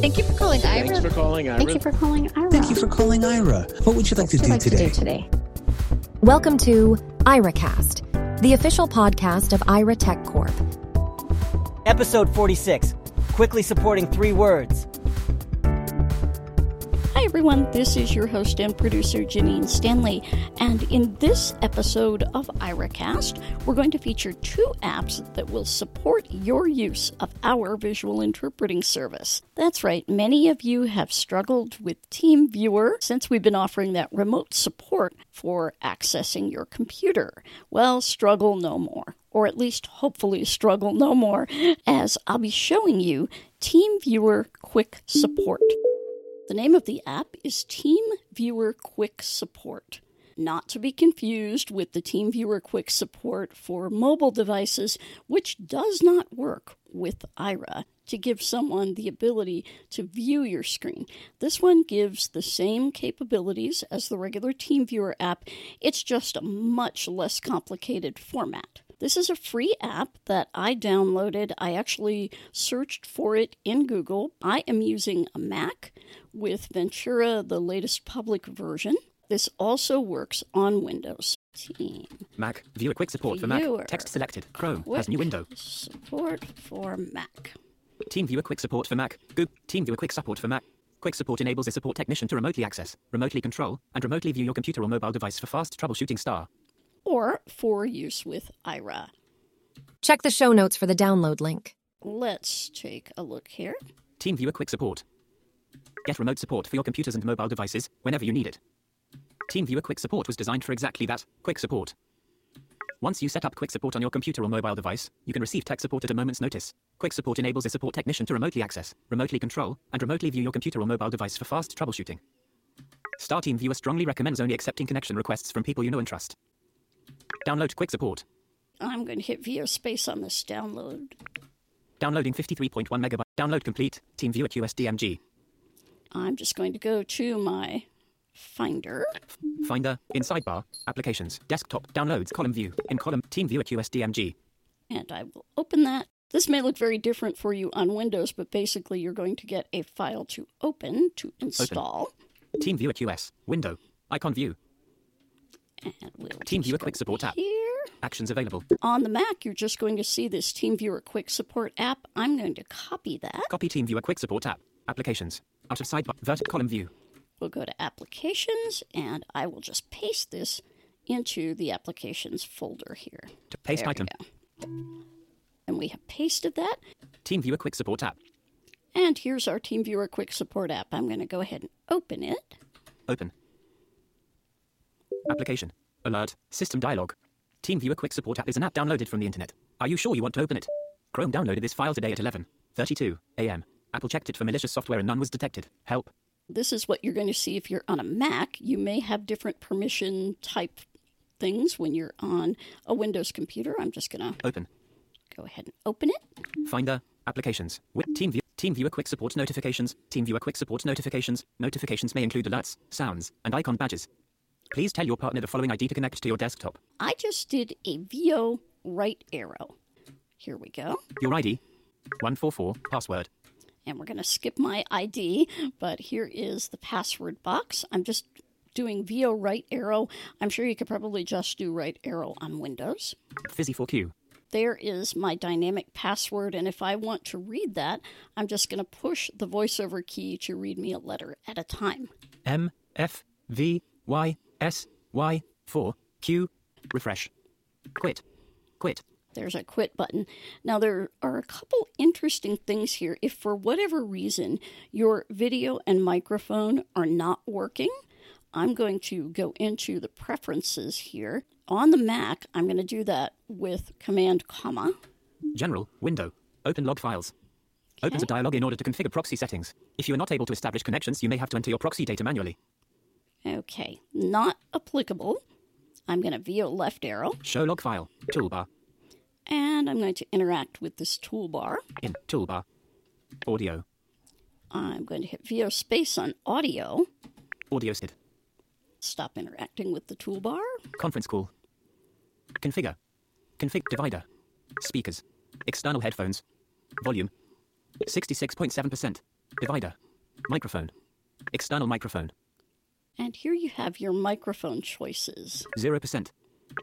Thank you for calling Aira. Thanks for calling, Aira. Thank you for calling Aira. Thank you for calling Aira. What would you like, to, do would you today? like to do today? Welcome to AiraCast, the official podcast of Aira Tech Corp. Episode 46 Quickly supporting three words. Everyone. This is your host and producer, Janine Stanley. And in this episode of AiraCast, we're going to feature two apps that will support your use of our visual interpreting service. That's right, many of you have struggled with TeamViewer since we've been offering that remote support for accessing your computer. Well, struggle no more. Or at least hopefully struggle no more, as I'll be showing you TeamViewer Quick Support. The name of the app is TeamViewer Quick Support. Not to be confused with the TeamViewer Quick Support for mobile devices, which does not work with Aira to give someone the ability to view your screen. This one gives the same capabilities as the regular TeamViewer app, it's just a much less complicated format. This is a free app that I downloaded. I actually searched for it in Google. I am using a Mac with Ventura, the latest public version. This also works on Windows. Team Mac. Viewer quick support for Viewer. Mac. Text selected. Chrome Quick has new window. support for Mac. Team Viewer quick support for Mac. Google. Team Viewer quick support for Mac. Quick support enables a support technician to remotely access, remotely control, and remotely view your computer or mobile device for fast troubleshooting star. Or for use with Aira. Check the show notes for the download link. Let's take a look here. TeamViewer quick support. Get remote support for your computers and mobile devices whenever you need it. TeamViewer quick support was designed for exactly that, quick support. Once you set up quick support on your computer or mobile device, you can receive tech support at a moment's notice. Quick support enables a support technician to remotely access, remotely control, and remotely view your computer or mobile device for fast troubleshooting. Star Team Viewer strongly recommends only accepting connection requests from people you know and trust. Download quick support. I'm going to hit VO space on this download. Downloading 53.1 megabyte. Download complete. Team Viewer QSDMG. I'm just going to go to my Finder. Finder, in sidebar, applications, desktop, downloads, column view, in column, Team Viewer QSDMG. and I will open that. This may look very different for you on Windows, but basically you're going to get a file to open to install. Team Viewer QS, window, icon view, we'll Team Viewer Quick Support app. Here. actions available. On the Mac, you're just going to see this TeamViewer Quick Support app. I'm going to copy that. Copy Team Viewer Quick Support app, applications, out of sidebar, vert column view, We'll go to Applications, and I will just paste this into the Applications folder here. to paste There item. And we have pasted that. Team Viewer Quick Support app, And here's our TeamViewer Quick Support app. I'm going to go ahead and open it. open. Application, alert, system dialog. Team Viewer Quick Support app is an app downloaded from the internet. Are you sure you want to open it? Chrome downloaded this file today at 11:32 a.m. Apple checked it for malicious software and none was detected. Help. this is what you're going to see if you're on a Mac. You may have different permission type things when you're on a Windows computer. I'm just going to Open. go ahead and open it. Finder, applications, with Team Viewer, Team Viewer Quick Support notifications, Team Viewer Quick Support notifications. Notifications may include alerts, sounds, and icon badges. Please tell your partner the following ID to connect to your desktop. I just did a VO right arrow. Here we go. Your ID, 144, password. And we're going to skip my ID, but here is the password box. I'm just doing VO right arrow. I'm sure you could probably just do right arrow on Windows. Fizzy4Q. there is my dynamic password. And if I want to read that, I'm just going to push the voiceover key to read me a letter at a time. M F V Y S Y 4 Q refresh. Quit. Quit. There's a quit button. Now, there are a couple interesting things here. If for whatever reason your video and microphone are not working, I'm going to go into the preferences here. On the Mac, I'm going to do that with Command comma. General window. Open log files. Opens a dialog in order to configure proxy settings. If you are not able to establish connections, you may have to enter your proxy data manually. Okay, not applicable. I'm going to VO left arrow. Show log file. Toolbar. and I'm going to interact with this toolbar. In toolbar. Audio. I'm going to hit VO space on audio, Audio SID. stop interacting with the toolbar. Conference call. Configure. Config divider. Speakers. External headphones. Volume. 66.7%. Divider. Microphone. External microphone. And here you have your microphone choices. 0%.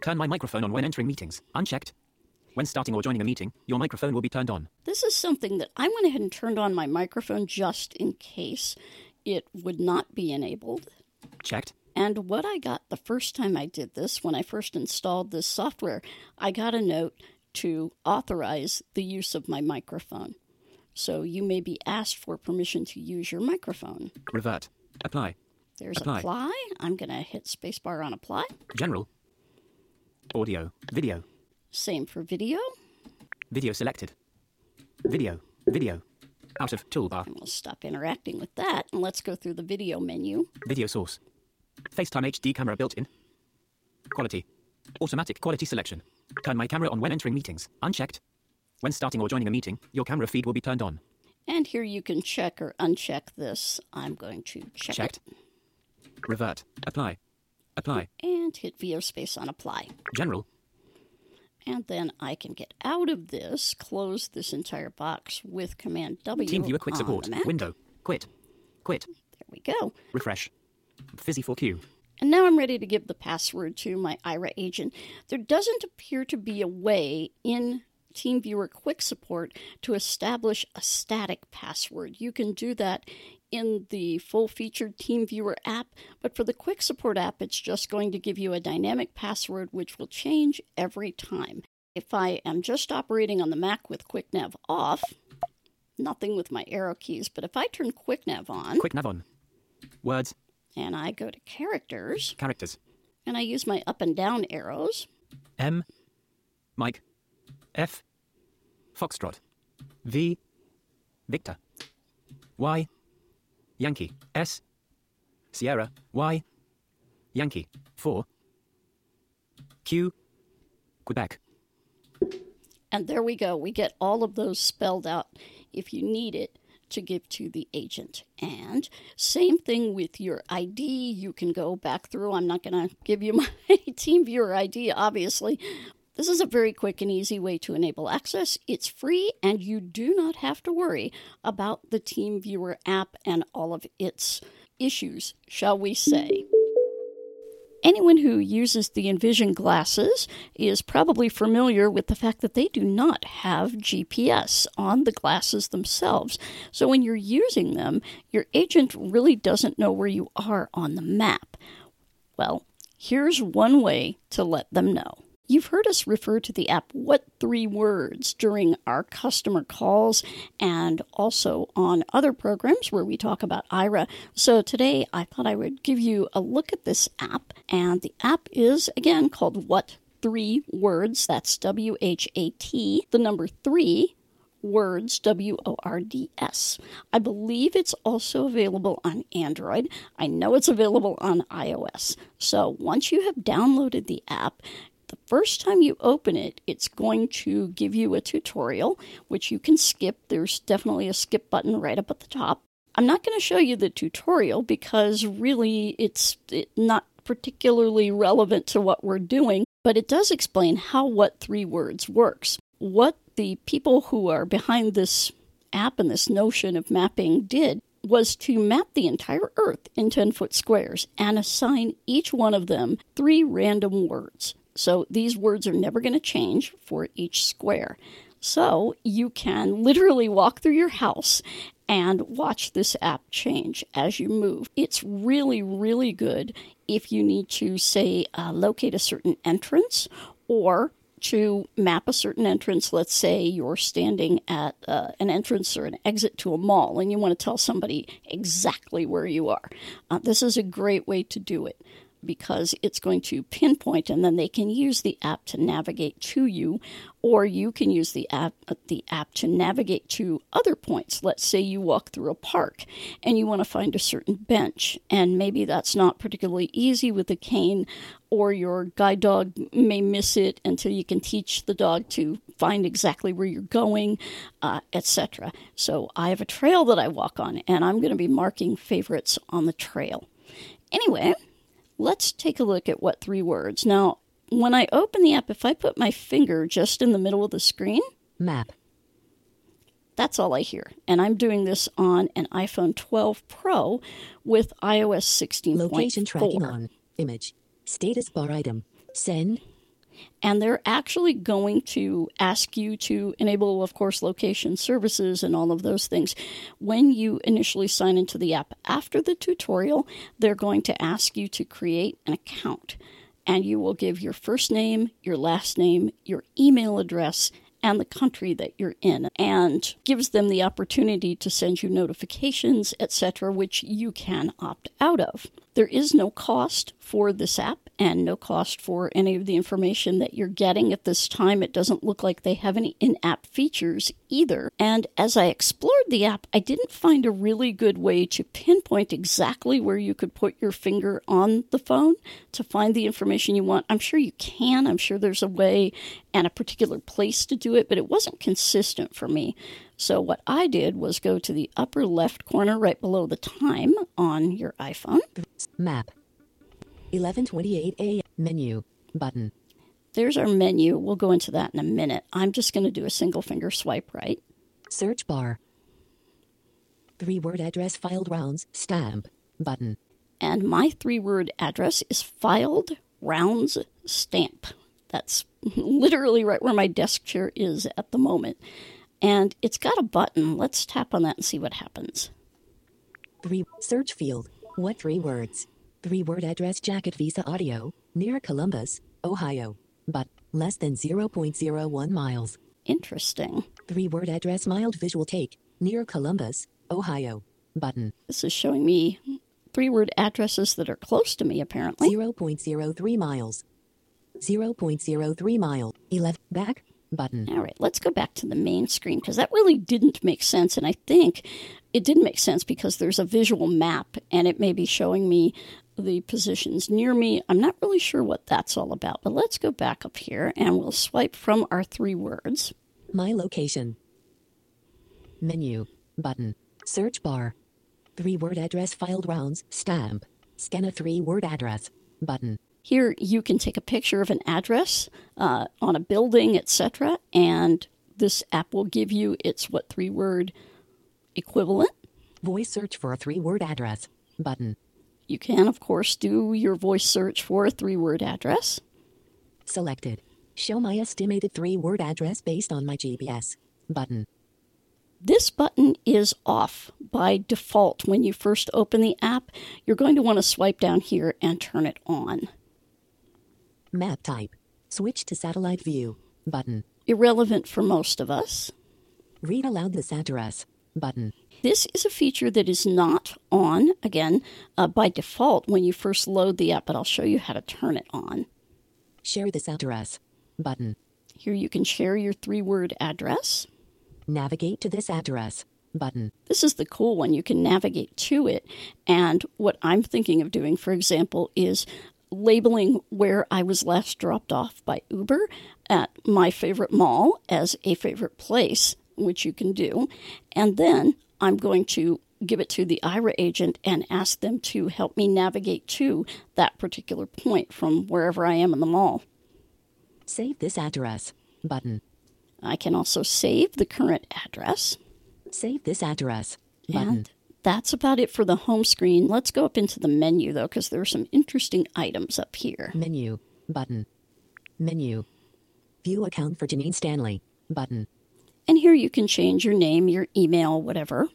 Turn my microphone on when entering meetings. Unchecked. When starting or joining a meeting, your microphone will be turned on. This is something that I went ahead and turned on my microphone just in case it would not be enabled. Checked. And what I got the first time I did this, when I first installed this software, I got a note to authorize the use of my microphone. So you may be asked for permission to use your microphone. Revert. Apply. There's Apply. apply. I'm going to hit spacebar on apply. General. Audio. Video. Same for video. Video selected. Video. Video. Out of toolbar. And we'll stop interacting with that and let's go through the video menu. Video source. FaceTime HD camera built in. Quality. Automatic quality selection. Turn my camera on when entering meetings. Unchecked. When starting or joining a meeting, your camera feed will be turned on. And here you can check or uncheck this. I'm going to check Checked. it Revert. Apply. Apply. and hit VO space on apply. General. And then I can get out of this, close this entire box with Command W. Team viewer quick support. Window. Quit. Quit. There we go. Refresh. Fizzy 4Q. And now I'm ready to give the password to my Aira agent. There doesn't appear to be a way in TeamViewer Quick Support to establish a static password. You can do that in the full featured TeamViewer app, but for the Quick Support app, it's just going to give you a dynamic password which will change every time. If I am just operating on the Mac with QuickNav off, nothing with my arrow keys, but if I turn QuickNav on QuickNav on. Words. and I go to characters, Characters. and I use my up and down arrows, M. Mike. F. Foxtrot. V. Victor. Y. Yankee. S. Sierra. Y. Yankee. 4. Q. Quebec. and there we go. We get all of those spelled out if you need it to give to the agent. And same thing with your ID. You can go back through. I'm not going to give you my team viewer ID, obviously. This is a very quick and easy way to enable access. It's free, and you do not have to worry about the TeamViewer app and all of its issues, shall we say. Anyone who uses the Envision glasses is probably familiar with the fact that they do not have GPS on the glasses themselves. So when you're using them, your agent really doesn't know where you are on the map. Well, here's one way to let them know. You've heard us refer to the app What Three Words during our customer calls and also on other programs where we talk about Aira. So today I thought I would give you a look at this app. And the app is, again, called What Three Words. That's W H A T, the number three words W O R D S. I believe it's also available on Android. I know it's available on iOS. So once you have downloaded the app, the first time you open it, it's going to give you a tutorial, which you can skip. There's definitely a skip button right up at the top. I'm not going to show you the tutorial because really it's it, not particularly relevant to what we're doing, but it does explain how What Three Words works. What the people who are behind this app and this notion of mapping did was to map the entire Earth in 10 foot squares and assign each one of them three random words. So these words are never going to change for each square. So you can literally walk through your house and watch this app change as you move. It's really, really good if you need to, say, uh, locate a certain entrance or to map a certain entrance. Let's say you're standing at uh, an entrance or an exit to a mall and you want to tell somebody exactly where you are. Uh, this is a great way to do it because it's going to pinpoint and then they can use the app to navigate to you or you can use the app the app to navigate to other points. Let's say you walk through a park and you want to find a certain bench and maybe that's not particularly easy with a cane or your guide dog may miss it until you can teach the dog to find exactly where you're going uh, etc so i have a trail that i walk on and i'm going to be marking favorites on the trail. Anyway let's take a look at what three words. Now, when I open the app, if I put my finger just in the middle of the screen, Map. That's all I hear. And I'm doing this on an iPhone 12 Pro with iOS 16.4. Location tracking on. Image. Status bar item. Send. And they're actually going to ask you to enable, of course, location services and all of those things. When you initially sign into the app after the tutorial, they're going to ask you to create an account, and you will give your first name, your last name, your email address, and the country that you're in and gives them the opportunity to send you notifications etc which you can opt out of. There is no cost for this app and no cost for any of the information that you're getting at this time it doesn't look like they have any in-app features either and as i explored the app i didn't find a really good way to pinpoint exactly where you could put your finger on the phone to find the information you want i'm sure you can i'm sure there's a way and a particular place to do it, but it wasn't consistent for me. So, what I did was go to the upper left corner right below the time on your iPhone. Map. 11:28 a.m. Menu. Button. There's our menu. We'll go into that in a minute. I'm just going to do a single finger swipe right. Search bar. Three word address filed rounds. Stamp. Button. And my three word address is filed rounds stamp. That's literally right where my desk chair is at the moment. And it's got a button. Let's tap on that and see what happens. Three. Search field. What three words? Three word address jacket visa audio. Near Columbus, Ohio. But less than 0.01 miles. Interesting. Three word address mild visual take. Near Columbus, Ohio. Button. This is showing me three word addresses that are close to me, apparently. 0.03 miles. 0.03 mile. 11. Back. Button. All right, let's go back to the main screen because that really didn't make sense. And I think it didn't make sense because there's a visual map and it may be showing me the positions near me. I'm not really sure what that's all about, but let's go back up here and we'll swipe from our three words. My location. Menu. Button. Search bar. Three word address filed rounds. Stamp. Scan a three word address. Button. Here, you can take a picture of an address uh, on a building, etc., and this app will give you its what three word equivalent. Voice search for a three word address. Button. You can, of course, do your voice search for a three word address. Selected. Show my estimated three word address based on my GPS. Button. This button is off by default when you first open the app. You're going to want to swipe down here and turn it on. Map type. Switch to satellite view. Button. Irrelevant for most of us. Read aloud this address. Button. This is a feature that is not on, again, uh, by default when you first load the app, but I'll show you how to turn it on. Share this address. Button. Here you can share your three word address. Navigate to this address. Button. This is the cool one. You can navigate to it. And what I'm thinking of doing, for example, is labeling where I was last dropped off by Uber at my favorite mall as a favorite place, which you can do. And then I'm going to give it to the Aira agent and ask them to help me navigate to that particular point from wherever I am in the mall. Save this address. Button. I can also save the current address. Save this address. Button. And that's about it for the home screen. Let's go up into the menu though, because there are some interesting items up here. Menu. Button. Menu. View account for Janine Stanley. Button. And here you can change your name, your email, whatever.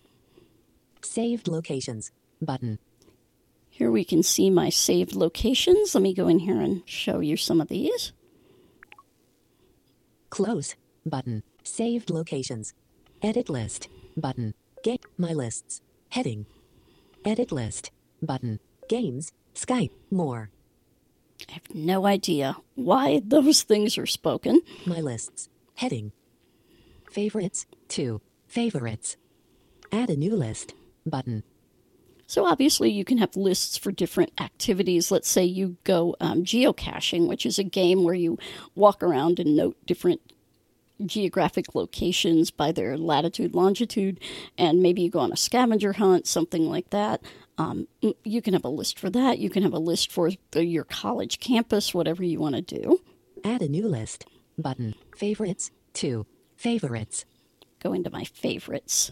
Saved locations. Button. Here we can see my saved locations. Let me go in here and show you some of these. Close. Button. Saved locations. Edit list. Button. Get my lists. Heading. Edit list. Button. Games. Skype. More. I have no idea why those things are spoken. My lists. Heading. Favorites. 2. Favorites. Add a new list. Button. So obviously, you can have lists for different activities. Let's say you go um, geocaching, which is a game where you walk around and note different geographic locations by their latitude, longitude, and maybe you go on a scavenger hunt, something like that. Um, you can have a list for that. You can have a list for the, your college campus, whatever you want to do. Add a new list. Button. Favorites. 2. Favorites. go into my favorites.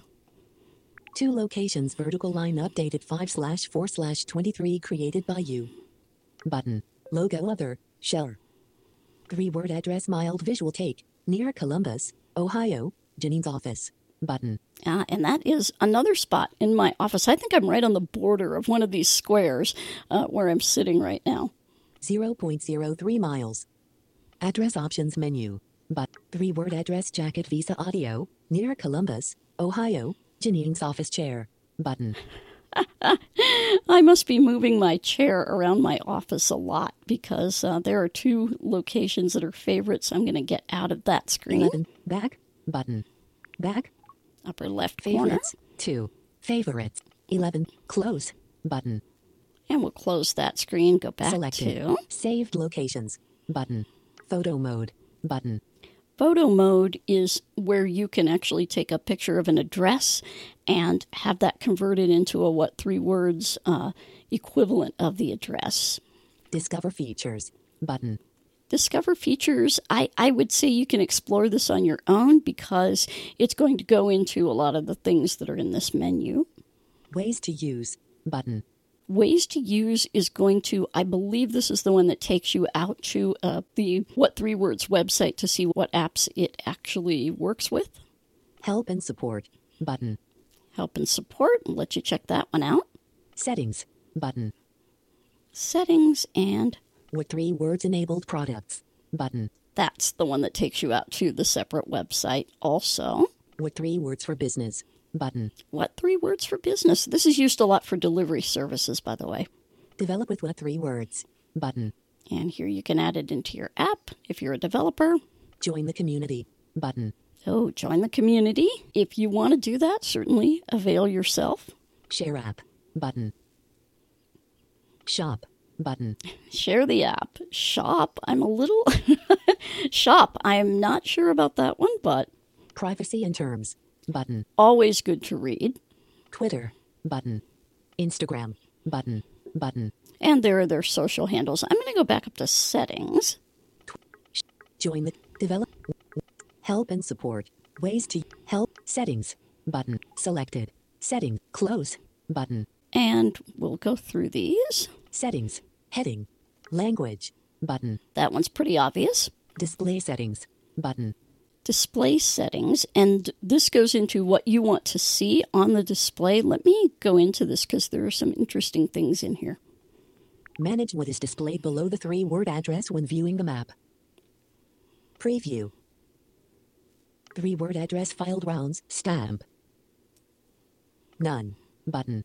Two locations vertical line updated 5 slash 4 slash 23 created by you. Button. Logo other. Share. Three word address mild visual take. Near Columbus, Ohio. Janine's office. Button. Uh, and that is another spot in my office. I think I'm right on the border of one of these squares uh, where I'm sitting right now. 0.03 miles. Address options menu. But three word address jacket visa audio. Near Columbus, Ohio. Janine's office chair. Button. I must be moving my chair around my office a lot because uh, there are two locations that are favorites. I'm going to get out of that screen. 11. Back. Button. Back. Upper left corner. Favorites. 2. Favorites. 11. Close. Button. And we'll close that screen, go back Selected. to Saved locations. Button. Photo mode. Button. Photo mode is where you can actually take a picture of an address and have that converted into a what three words uh, equivalent of the address. Discover features. Button. Discover features, I, I would say you can explore this on your own because it's going to go into a lot of the things that are in this menu. Ways to use. Button. Ways to use is going to, I believe this is the one that takes you out to uh, the What Three Words website to see what apps it actually works with. Help and support. Button. Help and support, and let you check that one out. Settings. Button. Settings, and What three words enabled products. Button. that's the one that takes you out to the separate website also. What three words for business. Button. What three words for business? This is used a lot for delivery services, by the way. Develop with what three words. Button. And here you can add it into your app if you're a developer. Join the community. Button. Oh, join the community. If you want to do that, certainly avail yourself. Share app. Button. Shop. Button. Share the app. Shop. I'm a little. Shop. I'm not sure about that one, but Privacy and terms. Button. always good to read. Twitter. Button. Instagram. Button. Button. And there are their social handles. I'm going to go back up to settings. Join the develop. Help and support. Ways to help. Settings. Button. Selected. Setting. Close. Button. And we'll go through these. Settings. Heading. Language. Button. That one's pretty obvious. Display settings. Button. Display settings. And this goes into what you want to see on the display. Let me go into this because there are some interesting things in here. Manage what is displayed below the three word address when viewing the map. Preview. Three word address filed rounds. Stamp. None. Button.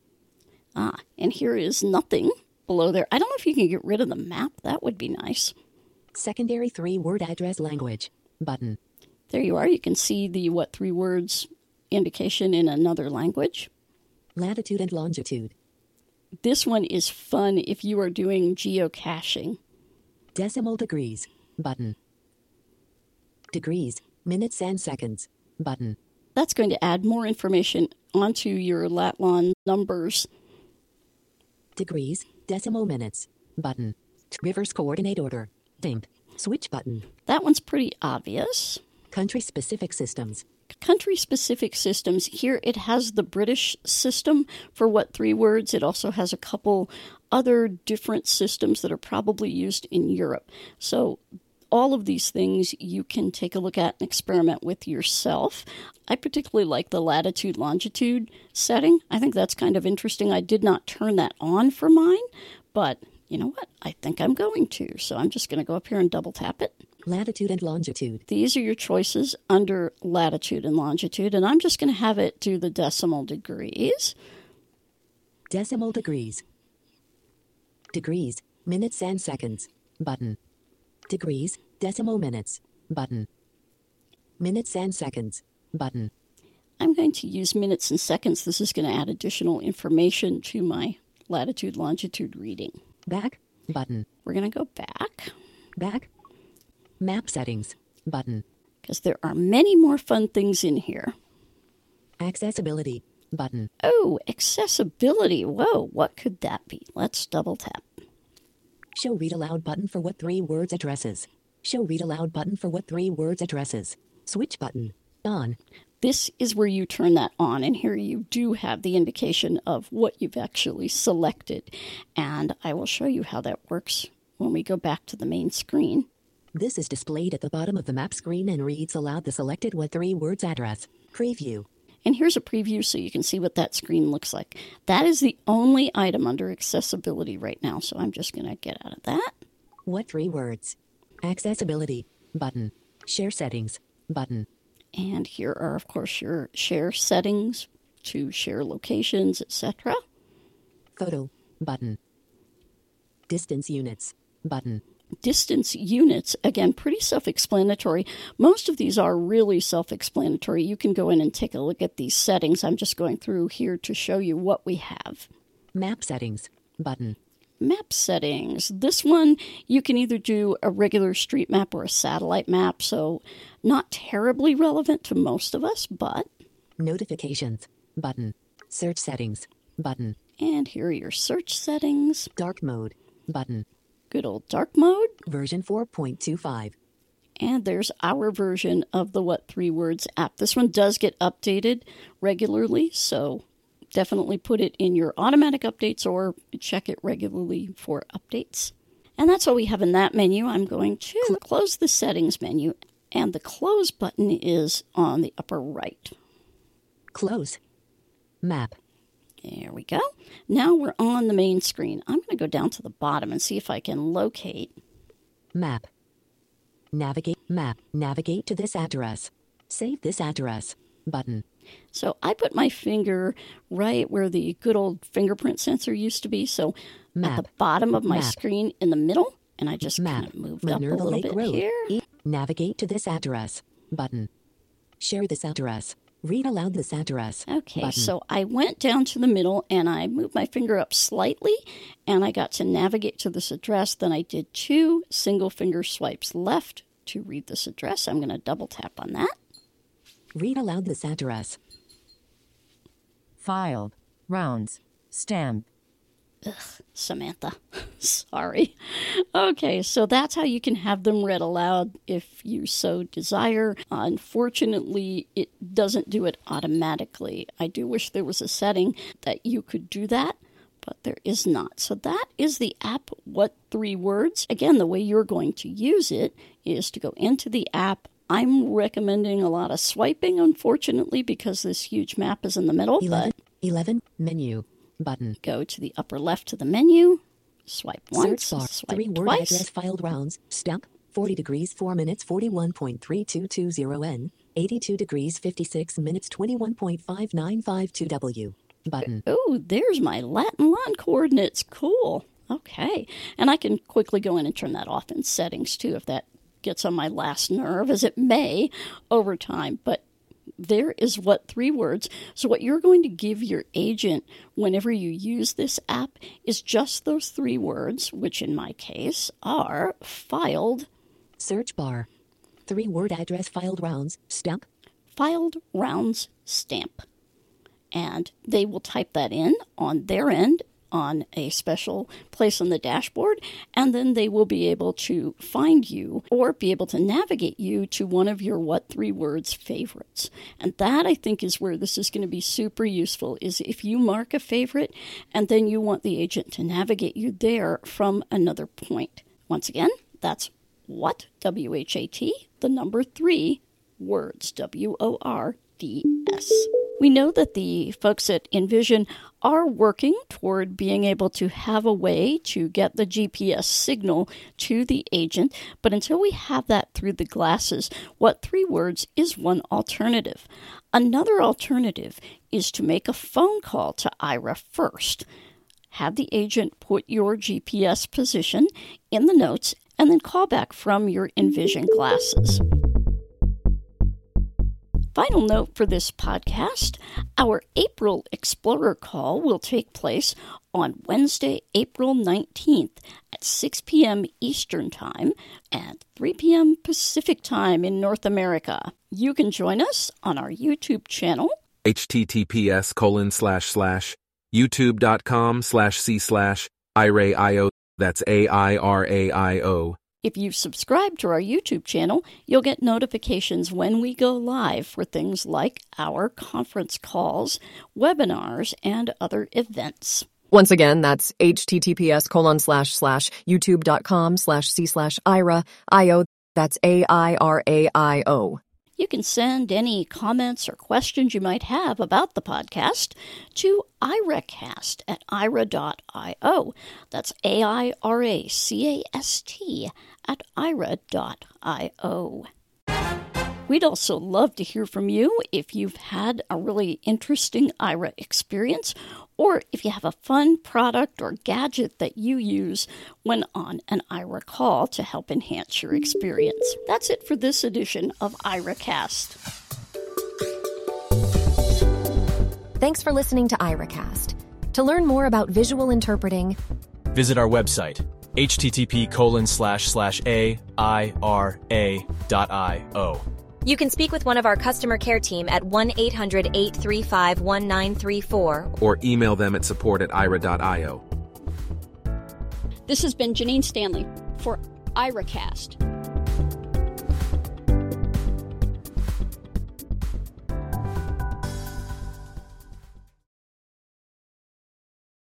Ah, and here is nothing below there. I don't know if you can get rid of the map. That would be nice. Secondary three word address language. Button. There you are. You can see the what three words indication in another language. Latitude and longitude. This one is fun if you are doing geocaching. Decimal degrees. Button. Degrees. Minutes and seconds. Button. That's going to add more information onto your Latlon numbers. Degrees. Decimal minutes. Button. Reverse coordinate order. Dimmed. Switch button. That one's pretty obvious. Country specific systems. Country specific systems. Here it has the British system for what three words. It also has a couple other different systems that are probably used in Europe. So all of these things you can take a look at and experiment with yourself. I particularly like the latitude longitude setting. I think that's kind of interesting. I did not turn that on for mine, but you know what? I think I'm going to. So I'm just going to go up here and double tap it. Latitude and longitude. These are your choices under latitude and longitude, and I'm just going to have it do the decimal degrees. Decimal degrees. Degrees. Minutes and seconds. Button. Degrees. Decimal minutes. Button. Minutes and seconds. Button. I'm going to use minutes and seconds. This is going to add additional information to my latitude longitude reading. Back. Button. We're going to go back Back. Map settings. Button. because there are many more fun things in here. Accessibility. Button. Oh, accessibility. Whoa, what could that be? Let's double tap. Show read aloud button for what three words addresses. Show read aloud button for what three words addresses. Switch button. On. this is where you turn that on. And here you do have the indication of what you've actually selected. And I will show you how that works when we go back to the main screen. This is displayed at the bottom of the map screen and reads aloud the selected what three words address. Preview. And here's a preview so you can see what that screen looks like. That is the only item under accessibility right now. So I'm just going to get out of that. What three words? Accessibility. Button. Share settings. Button. And here are, of course, your share settings to share locations, etc. Photo. Button. Distance units. Button. Distance units, again, pretty self explanatory. Most of these are really self explanatory. You can go in and take a look at these settings. I'm just going through here to show you what we have. Map settings. Button. Map settings. This one, you can either do a regular street map or a satellite map, so not terribly relevant to most of us, but. Notifications. Button. Search settings. Button. And here are your search settings. Dark mode. Button. Good old dark mode. Version 4.25. And there's our version of the What Three Words app. This one does get updated regularly, so definitely put it in your automatic updates or check it regularly for updates. And that's all we have in that menu. I'm going to close the settings menu, and the close button is on the upper right. Close. Map. There we go. Now we're on the main screen. I'm going to go down to the bottom and see if I can locate. Map. Navigate. Map. Navigate to this address. Save this address. Button. So I put my finger right where the good old fingerprint sensor used to be. So Map. at the bottom of my Map. screen in the middle, and I just Map. kind of moved up a Minerva little Lake bit Road. here. E- Navigate to this address. Button. Share this address. Read aloud this address. Okay, Button. so I went down to the middle and I moved my finger up slightly and I got to navigate to this address. Then I did two single finger swipes left to read this address. I'm going to double tap on that. Read aloud this address. filed, rounds, stamp, Samantha. Sorry. Okay, so that's how you can have them read aloud if you so desire. Uh, unfortunately, it doesn't do it automatically. I do wish there was a setting that you could do that, but there is not. So that is the app What Three Words. Again, the way you're going to use it is to go into the app. I'm recommending a lot of swiping, unfortunately, because this huge map is in the middle. 11. But 11. Menu. Button. go to the upper left of the menu, swipe once, Search bar. swipe Three word twice. address filed rounds. Step. 40 degrees 4 minutes 41.3220 N. 82 degrees 56 minutes 21.5952 W. Button. Oh, there's my Latin line coordinates. Cool. Okay. And I can quickly go in and turn that off in settings too if that gets on my last nerve, as it may over time. But there is what three words. So, what you're going to give your agent whenever you use this app is just those three words, which in my case are filed, Search bar. Three word address filed rounds. stamp. filed rounds stamp. And they will type that in on their end on a special place on the dashboard, and then they will be able to find you or be able to navigate you to one of your what three words favorites. And that I think is where this is going to be super useful is if you mark a favorite and then you want the agent to navigate you there from another point. Once again, that's what W H A T, the number three words W O R D S. We know that the folks at Envision are working toward being able to have a way to get the GPS signal to the agent, but until we have that through the glasses, what three words is one alternative. Another alternative is to make a phone call to Aira first. Have the agent put your GPS position in the notes and then call back from your Envision glasses. Final note for this podcast our April Explorer call will take place on Wednesday, April 19th at 6 p.m. Eastern Time and 3 p.m. Pacific Time in North America. You can join us on our YouTube channel https colon slash slash youtube.com slash c slash airaio that's a-i-r-a-i-o If you subscribe to our YouTube channel, you'll get notifications when we go live for things like our conference calls, webinars, and other events. Once again, that's https colon slash slash youtube.com slash c slash aira io. That's A I R A I O. You can send any comments or questions you might have about the podcast to AiraCast at aira.io. That's A I R A C A S T at aira.io. We'd also love to hear from you if you've had a really interesting Aira experience or if you have a fun product or gadget that you use when on an Aira call to help enhance your experience. That's it for this edition of AiraCast. Thanks for listening to AiraCast. To learn more about visual interpreting, visit our website http colon slash slash a i r a dot i o. You can speak with one of our customer care team at 1 800 835 1934 or email them at support at aira.io. This has been Janine Stanley for AiraCast.